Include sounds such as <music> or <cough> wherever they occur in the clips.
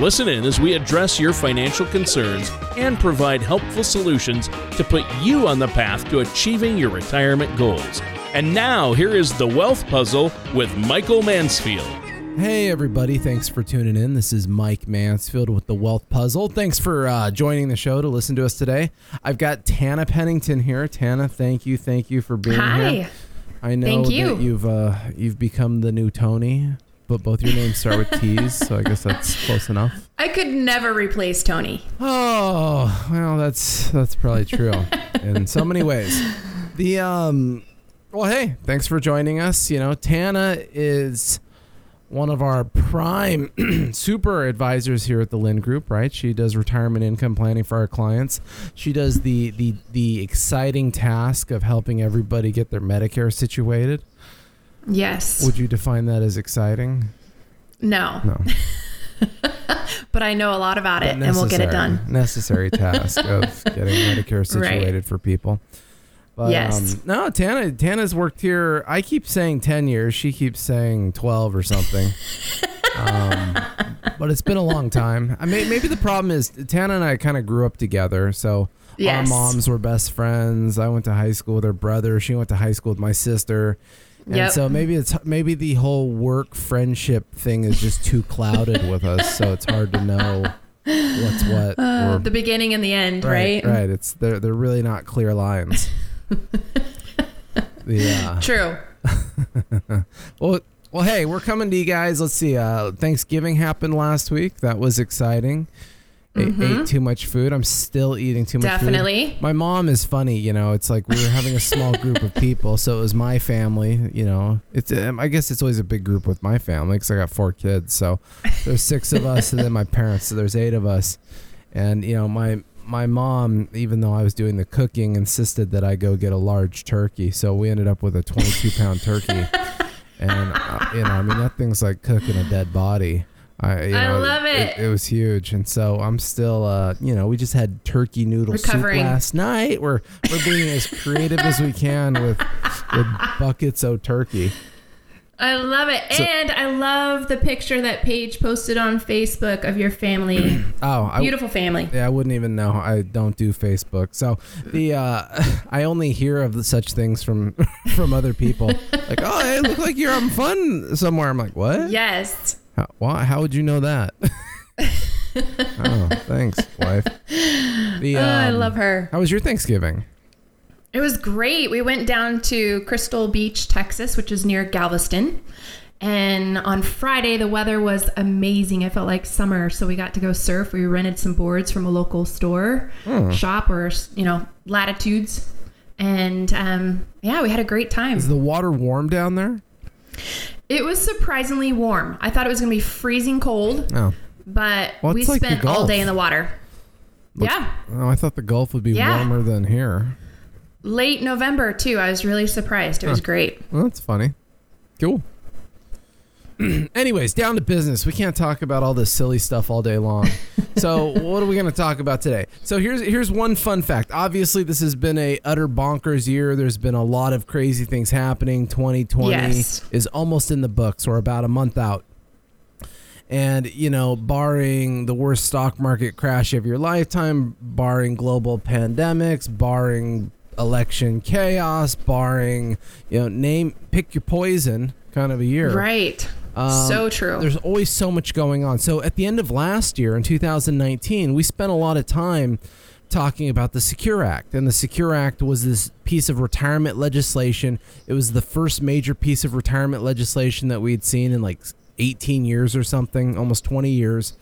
Listen in as we address your financial concerns and provide helpful solutions to put you on the path to achieving your retirement goals. And now, here is the Wealth Puzzle with Michael Mansfield. Hey, everybody. Thanks for tuning in. This is Mike Mansfield with the Wealth Puzzle. Thanks for uh, joining the show to listen to us today. I've got Tana Pennington here. Tana, thank you. Thank you for being Hi. here. I know Thank you. that you've uh, you've become the new Tony, but both your names start with T's, so I guess that's close enough. I could never replace Tony. Oh, well, that's that's probably true <laughs> in so many ways. The um, well, hey, thanks for joining us. You know, Tana is one of our prime <clears throat> super advisors here at the Lynd Group, right? She does retirement income planning for our clients. She does the the the exciting task of helping everybody get their Medicare situated. Yes. Would you define that as exciting? no. No. <laughs> But I know a lot about it and we'll get it done. Necessary <laughs> task of getting Medicare Right. situated for people. But, Yes. Um, no, Tana. Tana's worked here. I keep saying ten years. She keeps saying twelve or something. <laughs> um, but it's been a long time. I mean, maybe the problem is Tana and I kind of grew up together. So Yes. our moms were best friends. I went to high school with her brother. She went to high school with my sister. And Yep. so maybe it's maybe the whole work friendship thing is just too clouded with us, so it's hard to know what's what. Uh, or- the beginning and the end, right, right? right. It's they're they're really not clear lines. <laughs> yeah. True. <laughs> Well, well, hey, we're coming to you guys. Let's see. Uh, Thanksgiving happened last week. That was exciting. Ate, ate too much food. I'm still eating too much food. Mm-hmm. Definitely. My mom is funny, you know. It's like we were having a small <laughs> group of people, so it was my family. You know, it's um, I guess it's always a big group with my family because I got four kids. So there's six of us, and then my parents. So there's eight of us, and you know my my mom, even though I was doing the cooking, insisted that I go get a large turkey. So we ended up with a 22 pound turkey, <laughs> and uh, you know, I mean that thing's like cooking a dead body. I, you I love it. it. was huge, and so I'm still, uh, you know, we just had turkey noodle Recovering. soup last night. We're we're being as creative as we can with with buckets of turkey. I love it. So- and I love the picture that Paige posted on Facebook of your family. <clears throat> Oh, I, Beautiful family. Yeah, I wouldn't even know. I don't do Facebook, so the uh, <laughs> I only hear of such things from <laughs> from other people. <laughs> Like, oh, it look like you're having fun somewhere. I'm like, what? Yes. How, why? How would you know that? <laughs> oh, thanks, wife. The, Oh, I um, love her. How was your Thanksgiving? It was great. We went down to Crystal Beach, Texas, which is near Galveston. And on Friday, the weather was amazing. It felt like summer. So we got to go surf. We rented some boards from a local store, shop, or, you know, latitudes. And um, yeah, we had a great time. Is the water warm down there? It was surprisingly warm. I thought it was going to be freezing cold, Oh, but Well, we like spent all day in the water. yeah. oh, I thought the Gulf would be Yeah. warmer than here. Late November, too. I was really surprised. It was great. Well, that's funny. Cool. <clears throat> Anyways, down to business. We can't talk about all this silly stuff all day long. <laughs> so, what are we going to talk about today? So, here's here's one fun fact. Obviously, this has been a utter bonkers year. There's been a lot of crazy things happening. 2020 Yes. is almost in the books. We're about a month out. And, you know, barring the worst stock market crash of your lifetime, barring global pandemics, barring election chaos, barring, you know, name, pick your poison kind of a year. Right. Um, so true. There's always so much going on. So at the end of last year in 2019, we spent a lot of time talking about the Secure Act. And the Secure Act was this piece of retirement legislation. It was the first major piece of retirement legislation that we'd seen in like 18 years or something, almost 20 years.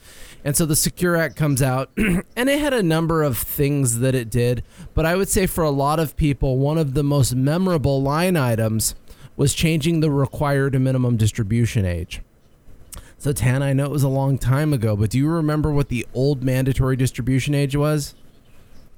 And so the Secure Act comes out, <clears throat> and it had a number of things that it did. But I would say for a lot of people, one of the most memorable line items was changing the required minimum distribution age. So, Tan, I know it was a long time ago, but do you remember what the old mandatory distribution age was?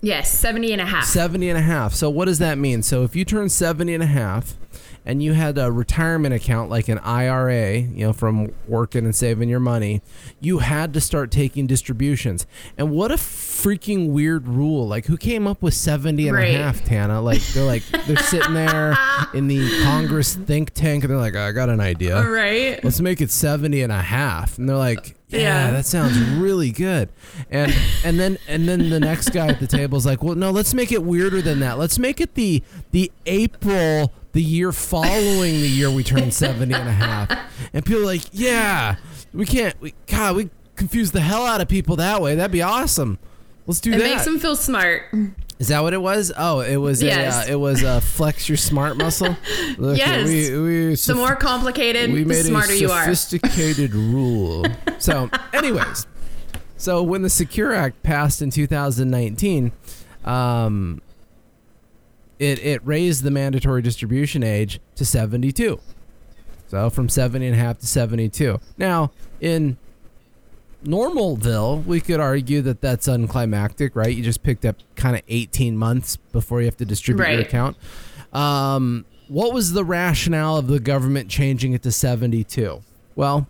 Yes, 70 and a half. 70 and a half. So what does that mean? So if you turn 70 and a half and you had a retirement account like an IRA, you know, from working and saving your money, you had to start taking distributions. And what a freaking weird rule. Like who came up with 70 and Right. a half, Tana? Like they're like they're sitting there <laughs> in the Congress think tank and they're like, I got an idea All right. let's make it 70 and a half and they're like yeah, Yeah. that sounds really good and and then and then the next guy at the table is like well no let's make it weirder than that let's make it the the april the year following the year we turn 70 and a half and people are like yeah we can't we, god we confuse the hell out of people that way that'd be awesome let's do It that It makes them feel smart. is that what it was? Oh, it was Yes. a uh, it was a flex your smart muscle. <laughs> Look, Yes. we, we The more complicated, we the made smarter a you are. sophisticated rule. <laughs> So, anyways, so when the Secure Act passed in 2019, um, it it raised the mandatory distribution age to 72. So from 70 and a half to 72. Now, in Normalville, we could argue that that's unclimactic, right? You just picked up kind of 18 months before you have to distribute your account. Um, what was the rationale of the government changing it to 72? Well,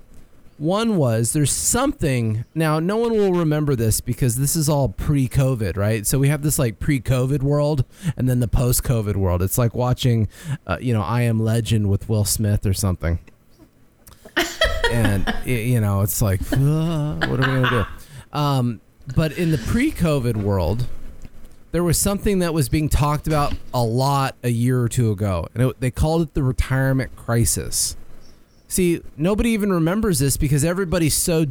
one was there's something now no one will remember this because this is all pre-covid right so we have this like pre-covid world and then the post-covid world it's like watching uh, you know i am legend with will smith or something and y- you know it's like <laughs> uh, what are we gonna do um, but in the pre-covid world there was something that was being talked about a lot a year or two ago and it, they called it the retirement crisis See, nobody even remembers this because everybody's so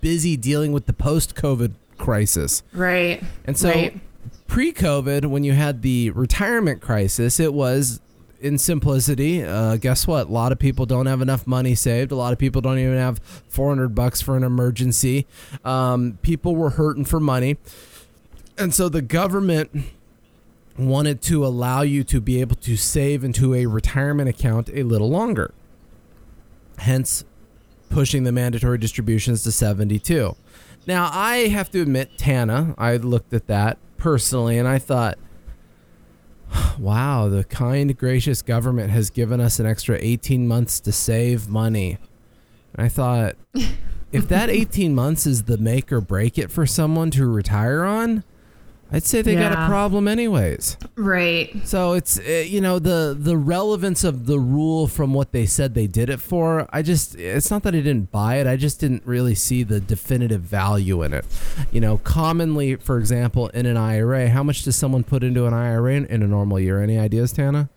busy dealing with the post-COVID crisis. Right. And so Right. pre-COVID when you had the retirement crisis, it was in simplicity, uh, guess what? A lot of people don't have enough money saved. A lot of people don't even have 400 bucks for an emergency. Um, people were hurting for money. And so the government wanted to allow you to be able to save into a retirement account a little longer. Hence, pushing the mandatory distributions to 72. Now, I have to admit, Tana, I looked at that personally and I thought, <sighs> wow, the kind, gracious government has given us an extra 18 months to save money. And I thought, <laughs> if that 18 months is the make or break it for someone to retire on, I'd say they got a problem anyways. Right. So it's uh, you know the the relevance of the rule from what they said they did it for. I just it's not that I didn't buy it. I just didn't really see the definitive value in it. You know, commonly, for example, in an IRA, how much does someone put into an IRA in, in a normal year? Any ideas, Tana?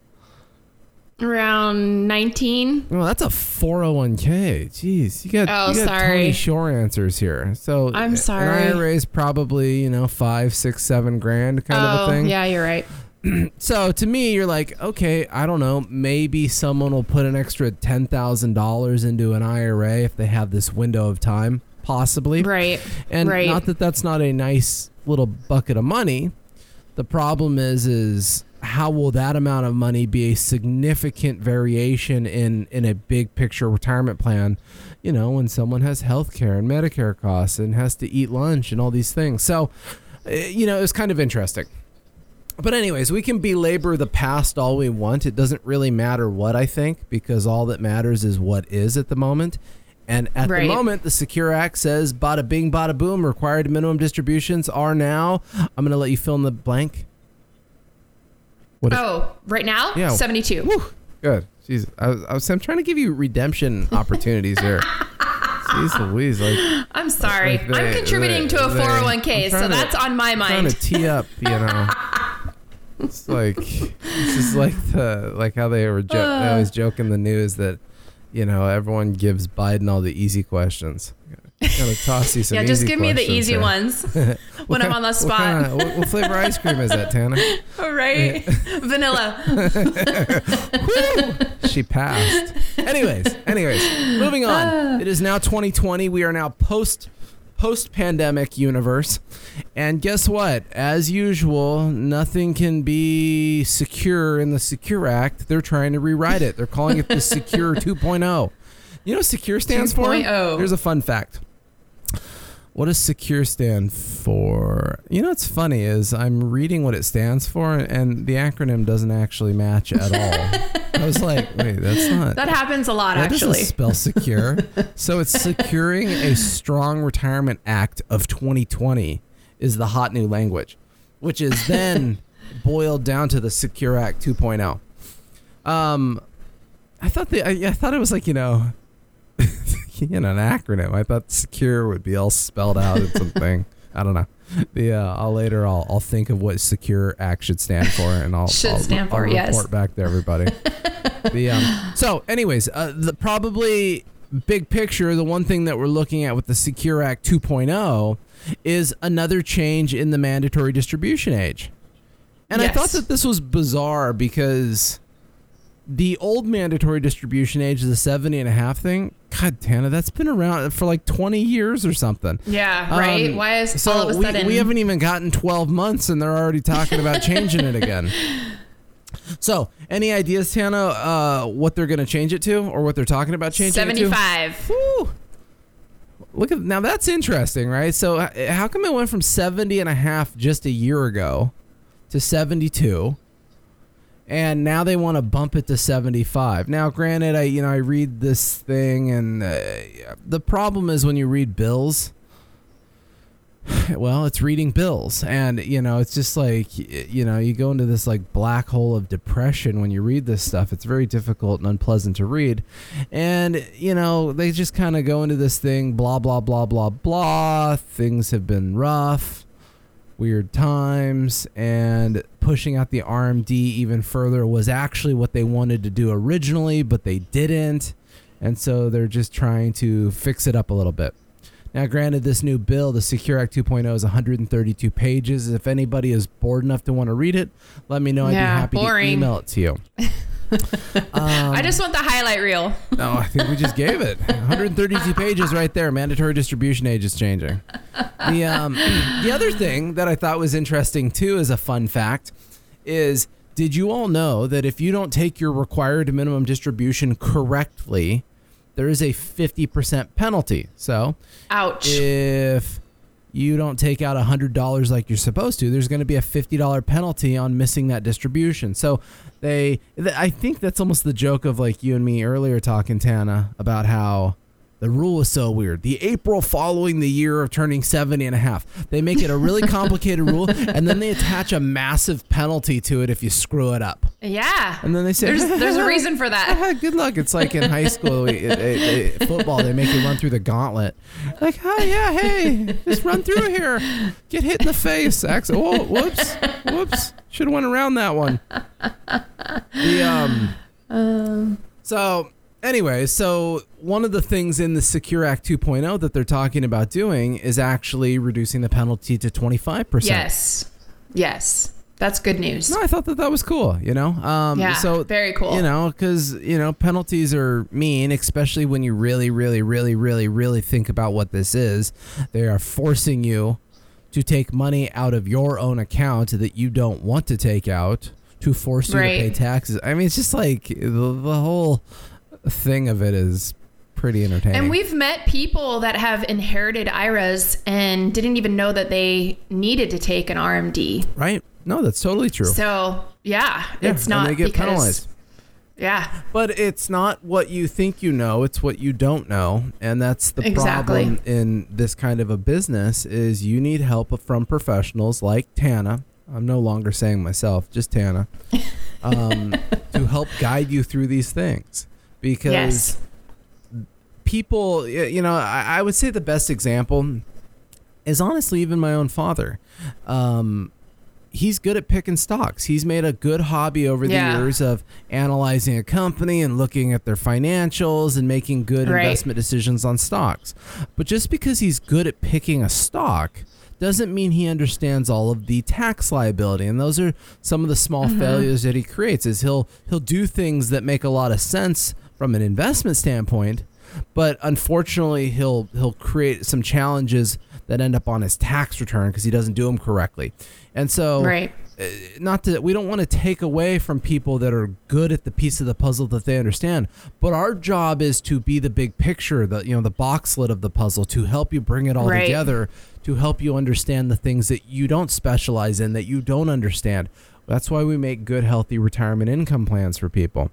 Around 19. Well, that's a 401k. Jeez, you got Oh, you got sorry. Tony Shore answers here. So I'm An sorry. IRA is probably you know five, six, seven grand kind oh, of a oh, thing. yeah, you're right. <clears throat> So to me, you're like, okay, I don't know. Maybe someone will put an extra ten thousand dollars into an IRA if they have this window of time, possibly. Right. And right. not that that's not a nice little bucket of money. The problem is, is how will that amount of money be a significant variation in in a big picture retirement plan? You know, when someone has health care and Medicare costs and has to eat lunch and all these things. So, eh, you know, it's kind of interesting. But anyways, we can belabor the past all we want. It doesn't really matter what I think because all that matters is what is at the moment. And at Right. the moment, the Secure Act says bada bing, bada boom, required minimum distributions are now. I'm going to let you fill in the blank. What? Oh, right now? Yeah. 72. Whew, good. Jeez, I was, I was, I'm trying to give you redemption <laughs> opportunities here. Jeez Louise, like I'm sorry. Like they- I'm contributing they- to a they- 401k, I'm so to- that's on my mind. trying mind. to tee up, you know. <laughs> It's like this is like the like how they were jo- they uh. always joke in the news that you know everyone gives Biden all the easy questions. Gotta toss you some yeah, just give me the easy ones <laughs> when I'm on the What, spot. kinda- what, flavor ice cream is that, Tana? All <laughs> right. <laughs> Vanilla. She passed. Anyways, anyways, moving on. It is now 2020. We are now post post pandemic universe. And guess what? As usual, nothing can be secure in the Secure Act. They're trying to rewrite it. They're calling it the Secure 2.0. You know what secure stands for? 2.0. Here's a fun fact. What does secure stand for? You know what's funny is I'm reading what it stands for and the acronym doesn't actually match at all. <laughs> I was like, wait, that's not That happens a lot, that actually. doesn't spell secure. <laughs> so it's securing a strong retirement act of 2020 is the hot new language, which is then <laughs> boiled down to the Secure Act 2.0. Um, I thought the I, I thought it was like you know, you know, an acronym. I thought secure would be all spelled out in something. <laughs> I don't know. The uh, I'll later I'll I'll think of what Secure Act should stand for, and I'll Should I'll, stand for, I'll yes. report back to everybody. <laughs> the um, so anyways, uh, the probably big picture, the one thing that we're looking at with the Secure Act 2.0 is another change in the mandatory distribution age. And I thought that this was bizarre because the old mandatory distribution age, the 70 and a half thing, God, Tana, that's been around for like 20 years or something. yeah, right? Um, Why is so all of a we, sudden we haven't even gotten 12 months and they're already talking about <laughs> changing it again. So, any ideas, Tana, uh, what they're going to change it to or what they're talking about changing it to? 75? Look at now that's interesting, right? So how come it went from 70 and a half just a year ago to 72 and now they want to bump it to 75. Now granted I you know I read this thing and uh, the problem is when you read bills <sighs> well, it's reading bills and you know, it's just like you know, you go into this like black hole of depression when you read this stuff. It's very difficult and unpleasant to read. And you know, they just kind of go into this thing blah blah blah blah blah. Things have been rough, weird times and pushing out the RMD even further was actually what they wanted to do originally, but they didn't. And so they're just trying to fix it up a little bit. Now, granted, this new bill, the Secure Act 2.0, is 132 pages. If anybody is bored enough to want to read it, let me know. I'd Yeah, be happy to email it to you. Um, <laughs> I just want the highlight reel. no, I think we just gave it <laughs> 132 pages right there. Mandatory distribution age is changing. The um, <clears throat> the other thing that I thought was interesting too, as a fun fact, is did you all know that if you don't take your required minimum distribution correctly, there is a 50% penalty. So Ouch. if you don't take out $100 like you're supposed to, there's going to be a $50 penalty on missing that distribution. So they, I think that's almost the joke of like you and me earlier talking, Tana, about how the rule is so weird. The April following the year of turning 70 and a half, they make it a really <laughs> complicated rule and then they attach a massive penalty to it if you screw it up. yeah. And then they say, There's <laughs> there's a reason for that. <laughs> Good luck. It's like in high school, it- it- it- football, they make you run through the gauntlet. Like, oh, yeah, hey, just run through here. Get hit in the face. Oh, whoops, whoops. Should have went around that one. The, um, so, anyway, so one of the things in the Secure Act 2.0 that they're talking about doing is actually reducing the penalty to 25%. Yes. Yes. That's good news. No, I thought that that was cool. You know, um, Yeah, so very cool. You know, because you know penalties are mean, especially when you really, really, really, really, really think about what this is. They are forcing you to take money out of your own account that you don't want to take out to force you Right. to pay taxes. I mean, it's just like the, the whole thing of it is pretty entertaining. And we've met people that have inherited IRAs and didn't even know that they needed to take an RMD. right? No, that's totally true. So yeah, Yeah, it's and not they get because penalized. yeah, But it's not what you think you know, it's what you don't know. And that's the Exactly. problem in this kind of a business is you need help from professionals like Tana. I'm no longer saying myself, just Tana. Um, <laughs> to help guide you through these things. Because yes, people, you know, I, I would say the best example is honestly even my own father. Um, he's good at picking stocks. He's made a good hobby over the Yeah. years of analyzing a company and looking at their financials and making good Right. investment decisions on stocks. But just because he's good at picking a stock doesn't mean he understands all of the tax liability and those are some of the small failures that he creates is he'll he'll do things that make a lot of sense from an investment standpoint but unfortunately he'll he'll create some challenges that end up on his tax return because he doesn't do them correctly and so right. uh, not to we don't want to take away from people that are good at the piece of the puzzle that they understand but our job is to be the big picture the you know the boxlet of the puzzle to help you bring it all Right. together to help you understand the things that you don't specialize in that you don't understand that's why we make good healthy retirement income plans for people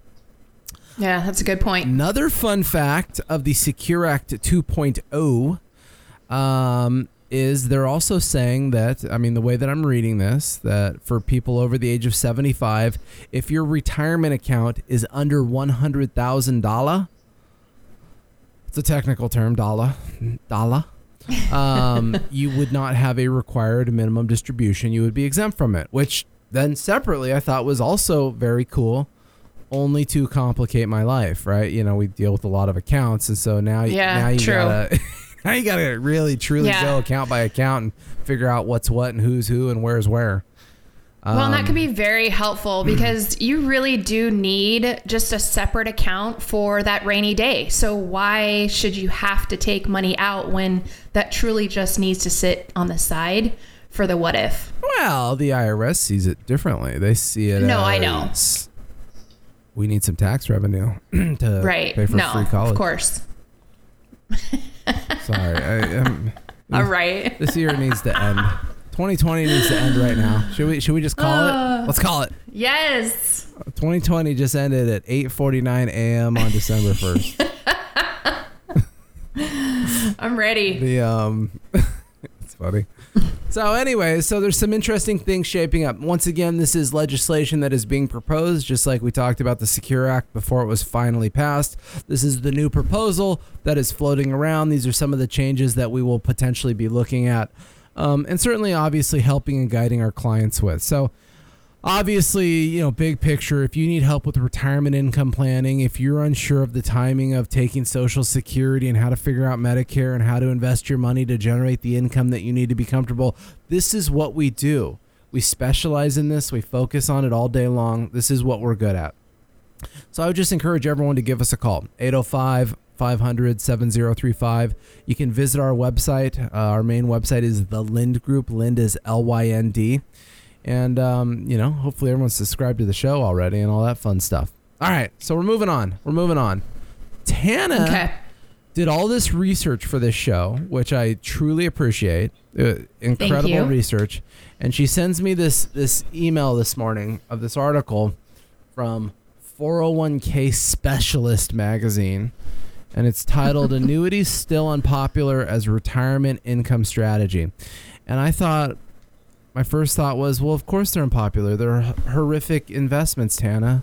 Yeah, that's a good point. Another fun fact of the Secure Act 2.0 um, is they're also saying that, I mean, the way that I'm reading this, that for people over the age of 75, if your retirement account is under $100,000, it's a technical term, dollar, dollar. um, <laughs> you would not have a required minimum distribution. You would be exempt from it, which then separately I thought was also very cool only to complicate my life, right? You know, we deal with a lot of accounts, and so now, you Yeah, now you true. gotta, <laughs> now you gotta really truly Yeah. go account by account and figure out what's what and who's who and where's where. Well, and that Um, could be very helpful <clears throat> because you really do need just a separate account for that rainy day. So why should you have to take money out when that truly just needs to sit on the side for the what if? Well, the IRS sees it differently. They see it. No, I know. We need some tax revenue <clears throat> to Right. pay for no, free college. of course. Sorry, I, um, <laughs> All right. this year needs to end. 2020 needs to end right now. Should we? Should we just call Uh. it? Let's call it. Yes. 2020 just ended at 8:49 a.m. on December 1st. <laughs> I'm ready. the um, <laughs> it's funny. So, anyway, so there's some interesting things shaping up. Once again, this is legislation that is being proposed, just like we talked about the Secure Act before it was finally passed. This is the new proposal that is floating around. These are some of the changes that we will potentially be looking at, um, and certainly, obviously, helping and guiding our clients with. So, obviously, you know, big picture, if you need help with retirement income planning, if you're unsure of the timing of taking Social Security and how to figure out Medicare and how to invest your money to generate the income that you need to be comfortable, this is what we do. We specialize in this, we focus on it all day long. This is what we're good at. So I would just encourage everyone to give us a call 805 500 7035. You can visit our website. Uh, our main website is the Lynd Group. Lynd is L Y N D. And, um, you know, hopefully everyone's subscribed to the show already and all that fun stuff. All right. So we're moving on. We're moving on. Tana Okay. did all this research for this show, which I truly appreciate. Uh, incredible research. And she sends me this this email this morning of this article from 401k Specialist magazine. And it's titled <laughs> Annuities Still Unpopular as Retirement Income Strategy. And I thought my first thought was, well, of course they're unpopular. They're horrific investments, Tana.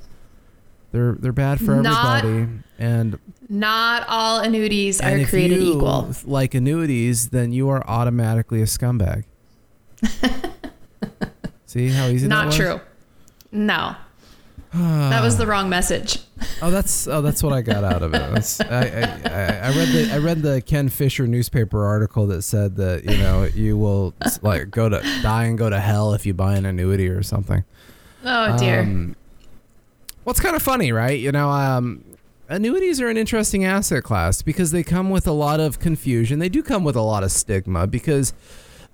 They're they're bad for Not- everybody. And Not all annuities are if created you equal. like annuities, then you are automatically a scumbag. <laughs> See how easy that Not true. No. that was the wrong message. Oh, that's oh, that's what I got out of it. I, I, I, read the I read the Ken Fisher newspaper article that said that you know you will like go to die and go to hell if you buy an annuity or something. Oh dear. Um, well, it's kind of funny, right? You know, um, annuities are an interesting asset class because they come with a lot of confusion. They do come with a lot of stigma because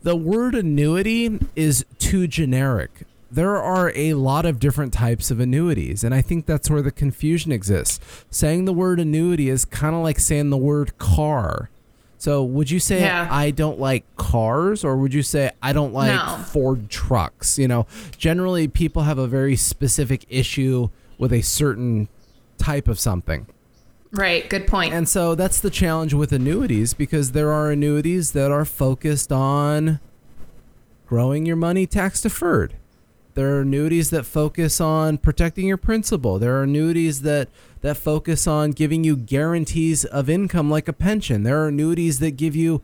the word annuity is too generic. There are a lot of different types of annuities, and I think that's where the confusion exists. Saying the word annuity is kind of like saying the word car. So, would you say Yeah. I don't like cars, or would you say I don't like No. Ford trucks? You know, generally people have a very specific issue with a certain type of something. right. Good point. And so that's the challenge with annuities because there are annuities that are focused on growing your money tax deferred. There are annuities that focus on protecting your principal. There are annuities that that focus on giving you guarantees of income like a pension. There are annuities that give you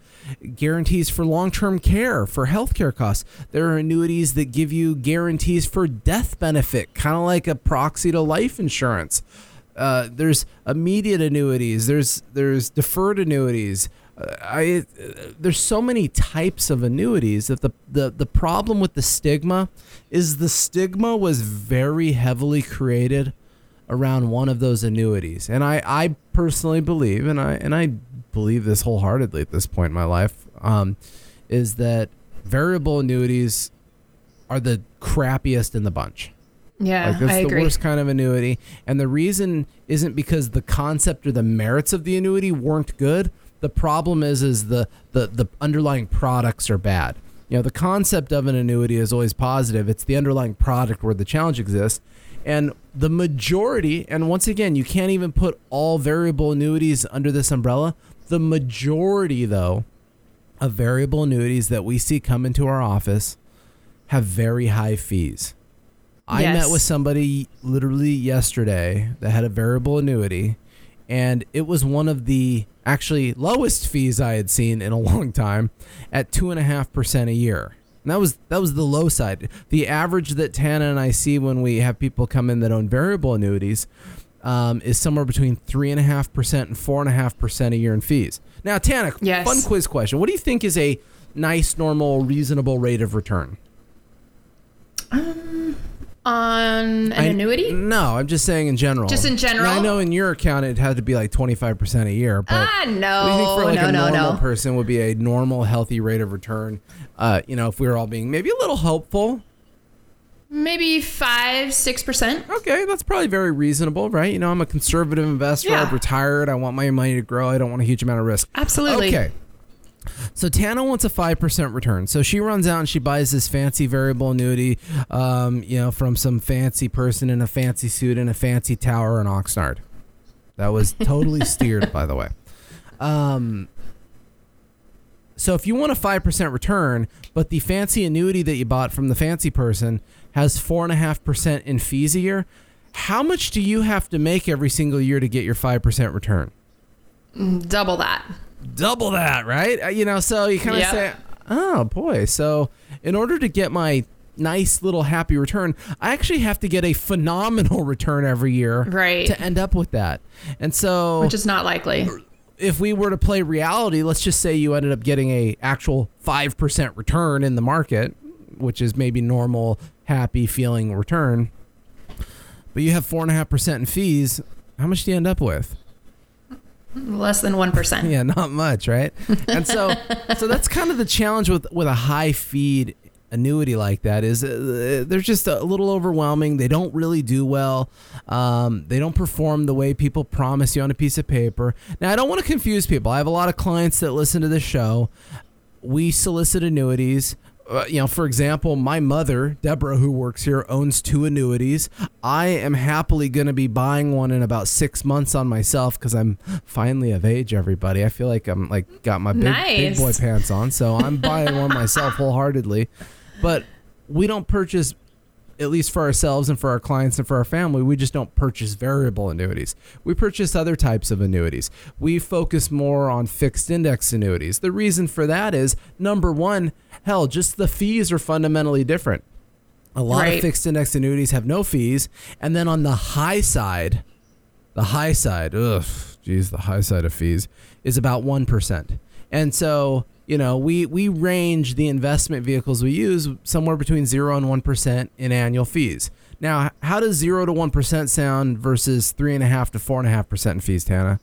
guarantees for long-term care, for healthcare costs. There are annuities that give you guarantees for death benefit, kind of like a proxy to life insurance. Uh, there's immediate annuities. There's there's deferred annuities. I uh, there's so many types of annuities that the, the the problem with the stigma is the stigma was very heavily created around one of those annuities, and I I personally believe, and I and I believe this wholeheartedly at this point in my life, um, is that variable annuities are the crappiest in the bunch. Yeah, Like that's I the agree. worst kind of annuity. And the reason isn't because the concept or the merits of the annuity weren't good. The problem is is the the, the underlying products are bad. You know, the concept of an annuity is always positive. It's the underlying product where the challenge exists. And the majority, and once again, you can't even put all variable annuities under this umbrella. The majority, though, of variable annuities that we see come into our office have very high fees. I Yes. met with somebody literally yesterday that had a variable annuity, and it was one of the actually lowest fees I had seen in a <laughs> long time at two and a half percent a year. And that was that was the low side. The average that Tana and I see when we have people come in that own variable annuities um, is somewhere between three and a half percent and four and a half percent a year in fees. Now, Tana, Yes. fun quiz question: What do you think is a nice, normal, reasonable rate of return? On an I- annuity? No, I'm just saying in general. Just in general? Now, I know in your account it had to be like 25% a year, but Ah, do you think for no, like no, a no, normal no. person would be a normal, healthy rate of return? Uh, you know, if we were all being maybe a little hopeful. Maybe five, six percent. Okay, that's probably very reasonable, right? You know, I'm a conservative investor. Yeah. I've retired. I want my money to grow. I don't want a huge amount of risk. Absolutely. Okay. So Tana wants a five percent return. So she runs out and she buys this fancy variable annuity, um, you know, from some fancy person in a fancy suit in a fancy tower in Oxnard. That was totally <laughs> steered, by the way. Um, so if you want a five percent return, but the fancy annuity that you bought from the fancy person has four and a half percent in fees a year, how much do you have to make every single year to get your five percent return? Double that. Double that, right? Uh, You know, so you kind of Yeah. say, oh boy. So in order to get my nice little happy return, I actually have to get a phenomenal <laughs> return every year Right. to end up with that. And so Which is not likely. if we were to play reality, let's just say you ended up getting a actual 5% return in the market, which is maybe normal, happy feeling return. But you have 4.5% in fees. How much do you end up with? Less than one percent. yeah, not much, right? And so, so that's kind of the challenge with with a high feed annuity like that is uh, they're just a little overwhelming. They don't really do well. Um, they don't perform the way people promise you on a piece of paper. Now, I don't want to confuse people. I have a lot of clients that listen to this show. We solicit annuities. Uh, you know, for example, my mother, Deborah, who works here, owns two annuities. I am happily going to be buying one in about six months on myself because I'm finally of age. Everybody, I feel like I'm like got my big, big boy pants on, so I'm <laughs> buying one myself wholeheartedly. But we don't purchase, at least for ourselves and for our clients and for our family, we just don't purchase variable annuities. We purchase other types of annuities. We focus more on fixed index annuities. The reason for that is number one, hell, just the fees are fundamentally different. A lot of fixed index annuities have no fees. And then on the high side, the high side, ugh, geez, the high side of fees is about 1%. And so, you know, we, we range the investment vehicles we use somewhere between 0 and 1% in annual fees. Now, how does 0 to 1% sound versus 3.5 to 4.5% in fees, Tana?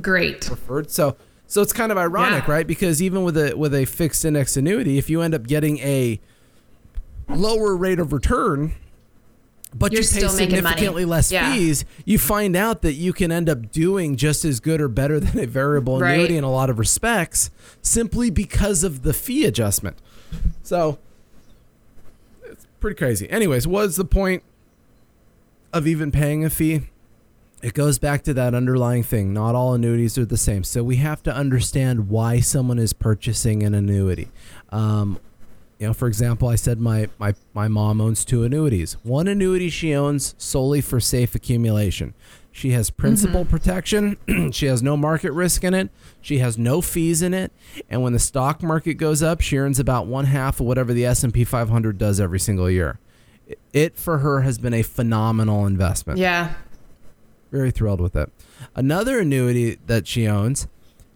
Great. preferred. So so it's kind of ironic, Yeah. right? Because even with a with a fixed index annuity, if you end up getting a lower rate of return, but You're you pay significantly less Yeah. fees, you find out that you can end up doing just as good or better <laughs> than a variable Right. annuity in a lot of respects, simply because of the fee adjustment. So it's pretty crazy. Anyways, what's the point of even paying a fee? It goes back to that underlying thing. Not all annuities are the same. So we have to understand why someone is purchasing an annuity. Um, you know, for example, I said my, my, my mom owns two annuities. One annuity she owns solely for safe accumulation. She has principal protection. <clears throat> she has no market risk in it. She has no fees in it. And when the stock market goes up, she earns about one half of whatever the S&P 500 does every single year. It for her has been a phenomenal investment. Yeah. Very thrilled with it. Another annuity that she owns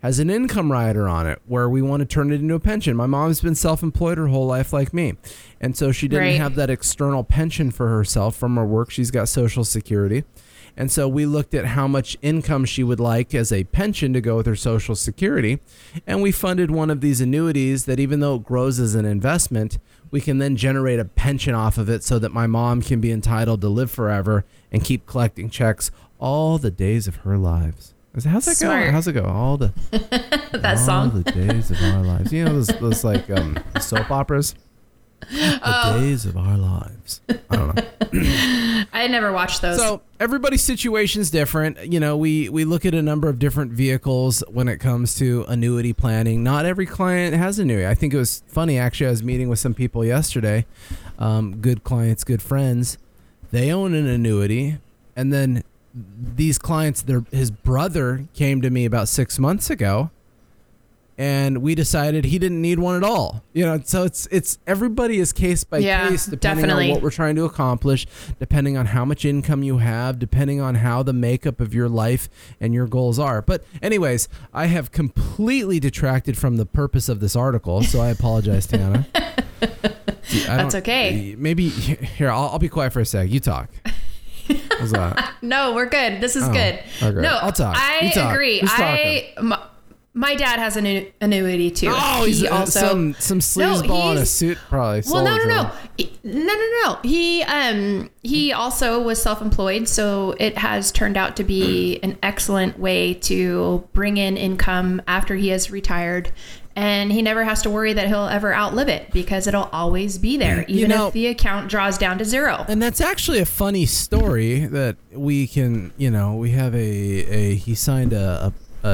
has an income rider on it where we want to turn it into a pension. My mom's been self employed her whole life, like me. And so she didn't Right. have that external pension for herself from her work. She's got Social Security. And so we looked at how much income she would like as a pension to go with her Social Security. And we funded one of these annuities that, even though it grows as an investment, we can then generate a pension off of it so that my mom can be entitled to live forever and keep collecting checks all the days of her lives. How's that Smart. go? How's it go? All the <laughs> that all song. the days of our lives. You know those, those like um, soap operas. <laughs> The Oh. days of our lives. I don't know. <laughs> I never watched those. So everybody's situation's different. You know, we we look at a number of different vehicles when it comes to annuity planning. Not every client has annuity. I think it was funny actually. I was meeting with some people yesterday, um, good clients, good friends. They own an annuity, and then these clients, their his brother came to me about six months ago. And we decided he didn't need one at all. You know, so it's it's everybody is case by Yeah, case depending definitely. on what we're trying to accomplish, depending on how much income you have, depending on how the makeup of your life and your goals are. But, anyways, I have completely detracted from the purpose of this article, so I apologize, <laughs> I That's okay. Maybe <laughs> here I'll, I'll be quiet for a sec. You talk. What's that? <laughs> no, we're good. This is Oh, good. okay. No, I'll talk. I talk. agree. I my, my dad has an annuity too. Oh, he's he uh, also some some sleazeball in a suit, probably. Well, no, no, no, no, no, no. He um he also was self-employed, so it has turned out to be an excellent way to bring in income after he has retired. And he never has to worry that he'll ever outlive it because it'll always be there, You even know- if the account draws down to zero. And that's actually a funny story that we can, you know, we have a, a he signed a, a,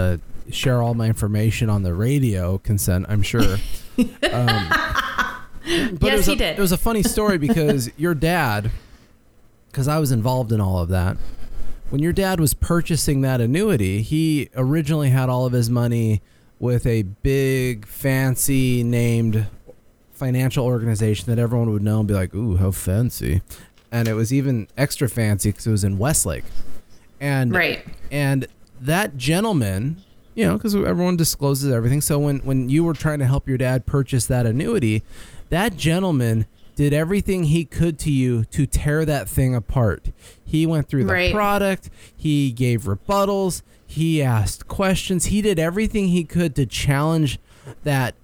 a share all my information on the radio consent, I'm sure. <laughs> Um, but Yes, he a, did. It was a funny story <laughs> because your dad, because I was involved in all of that, when your dad was purchasing that annuity, he originally had all of his money with a big, fancy named financial organization that everyone would know and be like, "Ooh, how fancy!" And it was even extra fancy because it was in Westlake, and Right. and that gentleman, you know, because everyone discloses everything. So when when you were trying to help your dad purchase that annuity, that gentleman did everything he could to you to tear that thing apart. He went through the Right. product. He gave rebuttals. He asked questions. He did everything he could to challenge that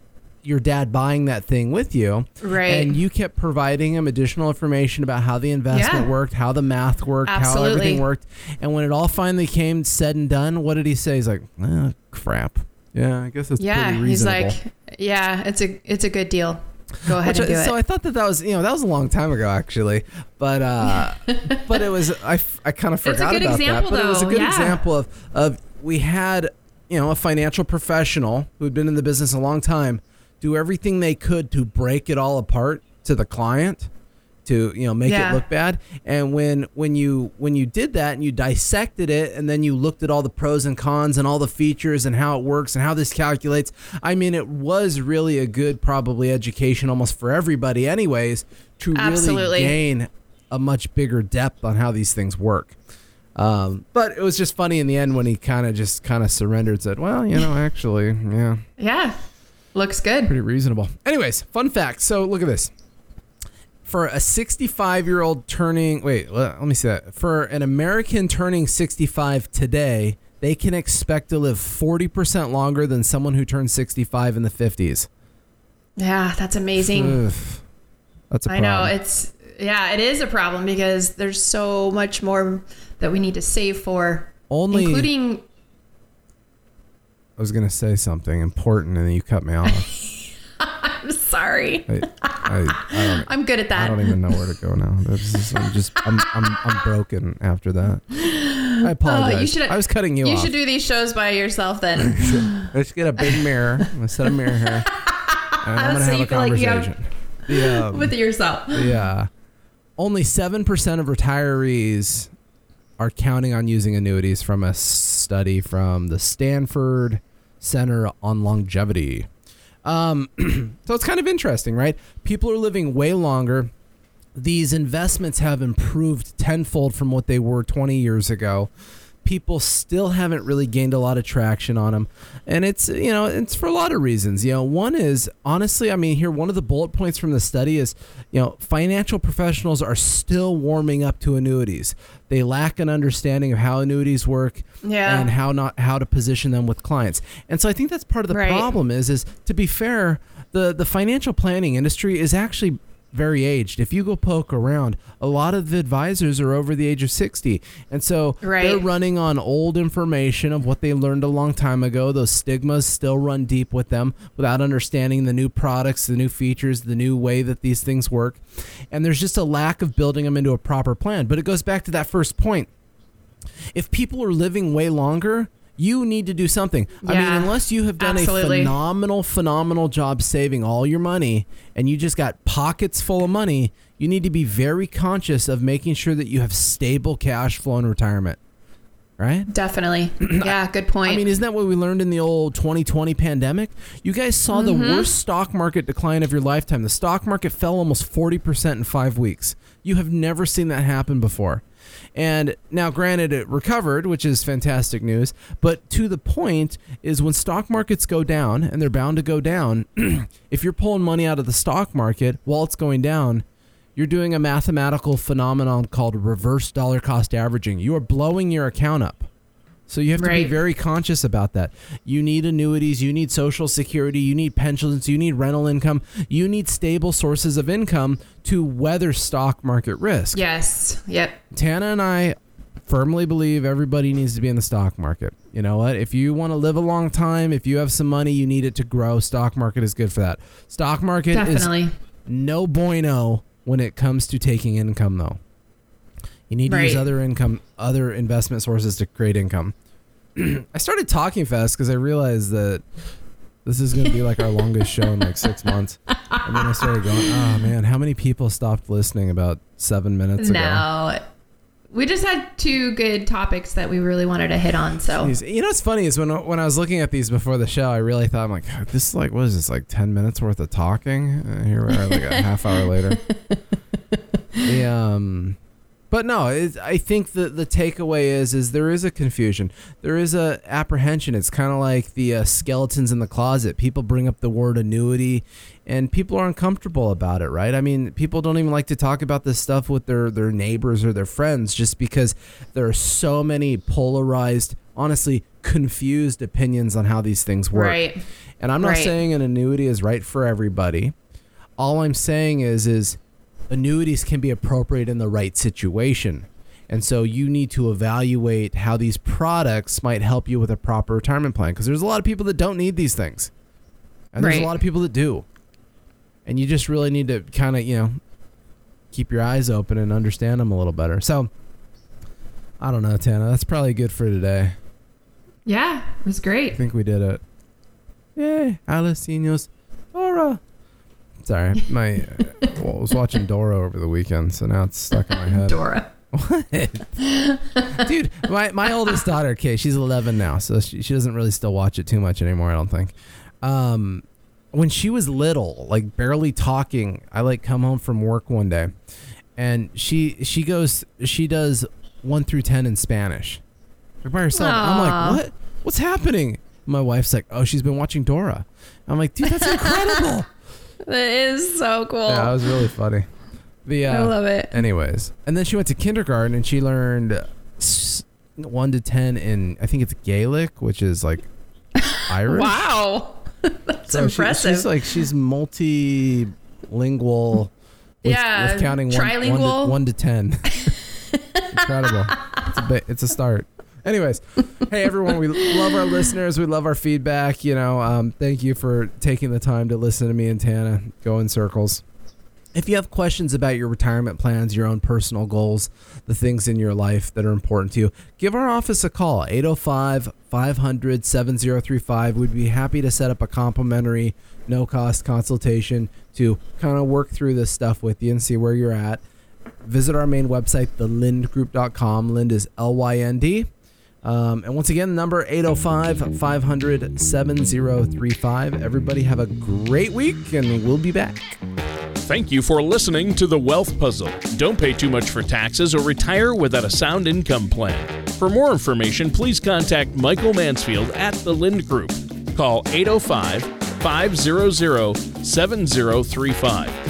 your dad buying that thing with you. Right. And you kept providing him additional information about how the investment Yeah. worked, how the math worked, how everything worked. And when it all finally came said and done, what did he say? He's like, eh, crap. Yeah, I guess it's yeah, pretty he's like, yeah, it's a it's a good deal. Go ahead Which and do so it. I thought that that was you know that was a long time ago actually, but uh, <laughs> but it was I, I kind of forgot about example, that. But it was a good yeah. example of of we had you know a financial professional who had been in the business a long time do everything they could to break it all apart to the client to you know make Yeah. it look bad and when when you when you did that and you dissected it and then you looked at all the pros and cons and all the features and how it works and how this calculates i mean it was really a good probably education almost for everybody anyways to really gain a much bigger depth on how these things work um, but it was just funny in the end when he kind of just kind of surrendered said well you know actually yeah yeah, looks good. pretty reasonable. Anyways, fun fact. So look at this. For a 65 year old turning, wait, let me see that. For an American turning 65 today, they can expect to live 40% longer than someone who turned 65 in the 50s. Yeah, that's amazing. Ugh. That's a I know it's yeah, it is a problem because there's so much more that we need to save for, Only, including I was going to say something important and then you cut me off. <laughs> Sorry. I, <laughs> I'm good at that. I don't even know where to go now. Just, I'm just, I'm, I'm, I'm broken after that. I apologize. Oh, should- I was cutting you, you off. should do these shows by yourself then. <laughs> Let's get a big mirror. I'm gonna set a mirror here. <laughs> And I'm gonna So have you a feel like you have- conversation. The, um, with yourself. yeah. Only seven percent of retirees are counting on using annuities from a study from the Stanford Center on Longevity. Um, <clears throat> so it's kind of interesting, right? People are living way longer. These investments have improved tenfold from what they were 20 years ago. People still haven't really gained a lot of traction on them and it's you know it's for a lot of reasons you know one is honestly i mean here one of the bullet points from the study is you know financial professionals are still warming up to annuities they lack an understanding of how annuities work Yeah. and how not how to position them with clients and so i think that's part of the Right. problem is is to be fair the the financial planning industry is actually very aged. If you go poke around, a lot of the advisors are over the age of 60. And so they're running on old information of what they learned a long time ago. Those stigmas still run deep with them without understanding the new products, the new features, the new way that these things work. And there's just a lack of building them into a proper plan. But it goes back to that first point. If people are living way longer, you need to do something. I mean, unless you have done absolutely. a phenomenal, phenomenal job saving all your money and you just got pockets full of money, you need to be very conscious of making sure that you have stable cash flow in retirement. Right? Definitely. <clears throat> Yeah, good point. I mean, isn't that what we learned in the old 2020 pandemic? You guys saw the Mm-hmm. worst stock market decline of your lifetime. The stock market fell almost 40% in five weeks. You have never seen that happen before. And now, granted, it recovered, which is fantastic news. But to the point is when stock markets go down, and they're bound to go down, <clears throat> if you're pulling money out of the stock market while it's going down, you're doing a mathematical phenomenon called reverse dollar cost averaging. You are blowing your account up. So you have to be very conscious about that. You need annuities, you need social security, you need pensions, you need rental income, you need stable sources of income to weather stock market risk. yes. Yep. Tana and I firmly believe everybody needs to be in the stock market. You know what? If you want to live a long time, if you have some money, you need it to grow. Stock market is good for that. Stock market is Definitely. no bueno when it comes to taking income though. You need to use other income, other investment sources to create income. <clears throat> I started talking fast because I realized that this is going to be like our longest show in like six months. And then I started going, oh man, how many people stopped listening about seven minutes ago? No. We just had two good topics that we really wanted to hit on. So Jeez. You know what's funny is when when I was looking at these before the show, I really thought I'm like, this is like what is this like ten minutes worth of talking? Uh, here we are, like a half hour later. <laughs> The, um, but no, I think the the takeaway is is there is a confusion, there is a apprehension. It's kind of like the uh, skeletons in the closet. People bring up the word annuity, and people are uncomfortable about it, right? I mean, people don't even like to talk about this stuff with their their neighbors or their friends, just because there are so many polarized, honestly confused opinions on how these things work. Right. And I'm not Right. saying an annuity is right for everybody. All I'm saying is is annuities can be appropriate in the right situation. And so you need to evaluate how these products might help you with a proper retirement plan because there's a lot of people that don't need these things. And there's a lot of people that do. And you just really need to kind of, you know, keep your eyes open and understand them a little better. So I don't know, Tana. That's probably good for today. Yeah, it was great. I think we did it. Yay, Alicinos. Dora. Sorry, my uh, well, I was watching Dora over the weekend, so now it's stuck in my head. <laughs> Dora. What? Dude, my, my oldest daughter, Kay, she's 11 now, so she, she doesn't really still watch it too much anymore, I don't think. Um, when she was little, like barely talking, I like come home from work one day, and she she goes she does one through ten in Spanish, by herself. I'm like, what? What's happening? My wife's like, oh, she's been watching Dora. I'm like, dude, that's incredible. <laughs> That is so cool. yeah, that was really funny. The uh, I love it. Anyways, and then she went to kindergarten and she learned s- one to ten in I think it's Gaelic, which is like <laughs> Irish. Wow. <laughs> That's So she- impressive. she's like she's multilingual. With, Yeah, with counting one, one, to, trilingual. one to ten. <laughs> Incredible. It's a bit, it's a start. Anyways, hey everyone, we love our listeners. We love our feedback. You know, um, thank you for taking the time to listen to me and Tana go in circles. If you have questions about your retirement plans, your own personal goals, the things in your life that are important to you, give our office a call 805 500 7035. We'd be happy to set up a complimentary, no cost consultation to kind of work through this stuff with you and see where you're at. Visit our main website, thelyndgroup.com. Lynd is L Y N D. Um, and once again, number 805 500 7035. Everybody have a great week, and we'll be back. Thank you for listening to The Wealth Puzzle. Don't pay too much for taxes or retire without a sound income plan. For more information, please contact Michael Mansfield at the Lynd Group. Call 805 500 7035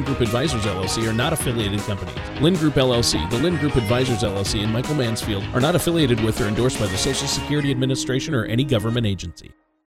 Lynd Group Advisors LLC are not affiliated companies. Lynd Group LLC the Lynd Group Advisors LLC, and Michael Mansfield are not affiliated with or endorsed by the Social Security Administration or any government agency.